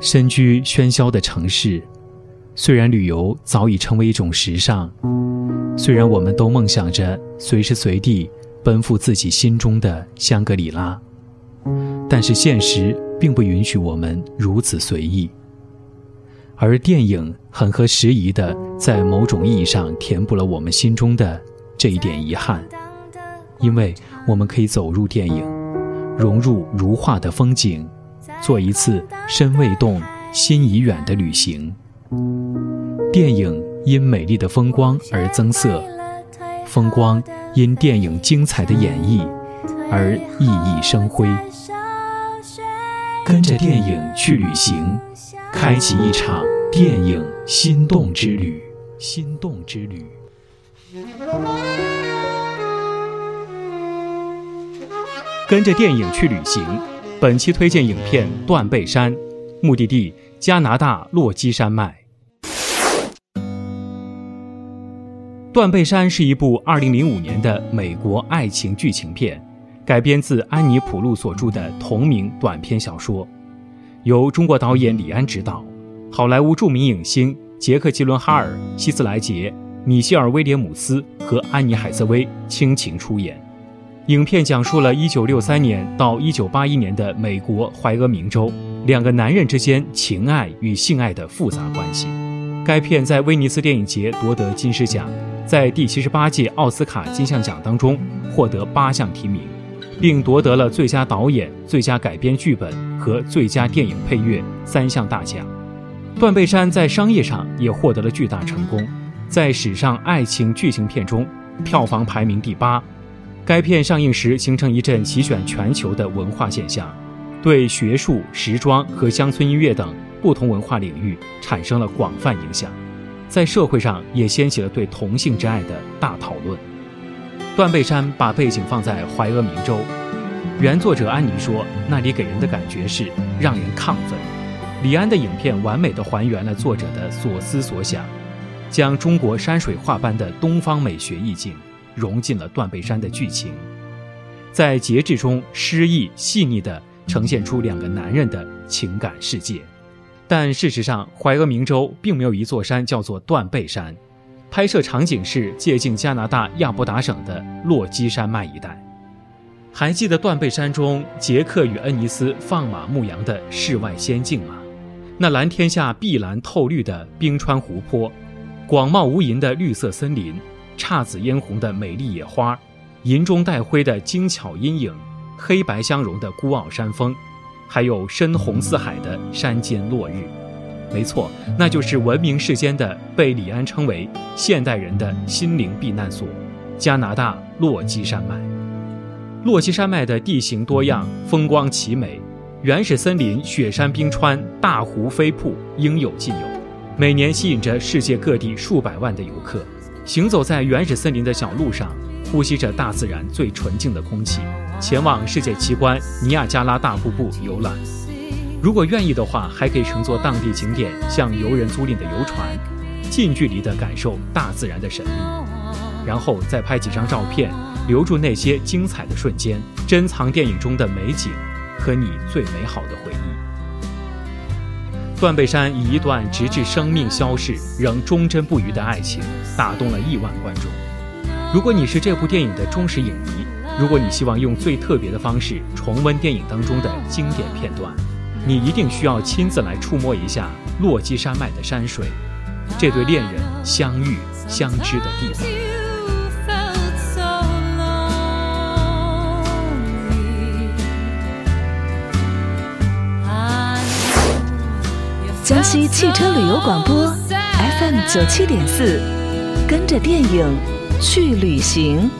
身居喧嚣的城市，虽然旅游早已成为一种时尚，虽然我们都梦想着随时随地奔赴自己心中的香格里拉，但是现实并不允许我们如此随意。而电影很合时宜的，在某种意义上填补了我们心中的这一点遗憾，因为我们可以走入电影，融入如画的风景。做一次身未动、心已远的旅行。电影因美丽的风光而增色，风光因电影精彩的演绎而熠熠生辉。跟着电影去旅行，开启一场电影心动之旅。心动之旅。跟着电影去旅行。本期推荐影片《断背山》，目的地加拿大落基山脉。《断背山》是一部2005年的美国爱情剧情片，改编自安妮·普路所著的同名短篇小说，由中国导演李安执导，好莱坞著名影星杰克·吉伦哈尔、希斯莱杰、米歇尔·威廉姆斯和安妮·海瑟薇倾情出演。影片讲述了1963年到1981年的美国怀俄明州两个男人之间情爱与性爱的复杂关系。该片在威尼斯电影节夺得金狮奖，在第七十八届奥斯卡金像奖当中获得八项提名，并夺得了最佳导演、最佳改编剧本和最佳电影配乐三项大奖。《断背山》在商业上也获得了巨大成功，在史上爱情剧情片中票房排名第八。该片上映时形成一阵席卷全球的文化现象，对学术、时装和乡村音乐等不同文化领域产生了广泛影响，在社会上也掀起了对同性之爱的大讨论。《断背山》把背景放在怀俄明州，原作者安妮说，那里给人的感觉是让人亢奋。李安的影片完美的还原了作者的所思所想，将中国山水画般的东方美学意境。融进了断背山的剧情，在节制中诗意细腻地呈现出两个男人的情感世界。但事实上，怀俄明州并没有一座山叫做断背山，拍摄场景是接近加拿大亚伯达省的落基山脉一带。还记得断背山中杰克与恩尼斯放马牧羊的世外仙境吗？那蓝天下碧蓝透绿的冰川湖泊，广袤无垠的绿色森林。姹紫嫣红的美丽野花，银中带灰的精巧阴影，黑白相融的孤傲山峰，还有深红似海的山间落日。没错，那就是闻名世间的被李安称为现代人的心灵避难所——加拿大落基山脉。落基山脉的地形多样，风光奇美，原始森林、雪山、冰川、大湖、飞瀑应有尽有，每年吸引着世界各地数百万的游客。行走在原始森林的小路上，呼吸着大自然最纯净的空气，前往世界奇观尼亚加拉大瀑布游览。如果愿意的话，还可以乘坐当地景点向游人租赁的游船，近距离地感受大自然的神秘，然后再拍几张照片，留住那些精彩的瞬间，珍藏电影中的美景和你最美好的回忆。断背山以一段直至生命消逝仍忠贞不渝的爱情，打动了亿万观众。如果你是这部电影的忠实影迷，如果你希望用最特别的方式重温电影当中的经典片段，你一定需要亲自来触摸一下落基山脉的山水，这对恋人相遇相知的地方。江西汽车旅游广播 FM 九七点四，跟着电影去旅行。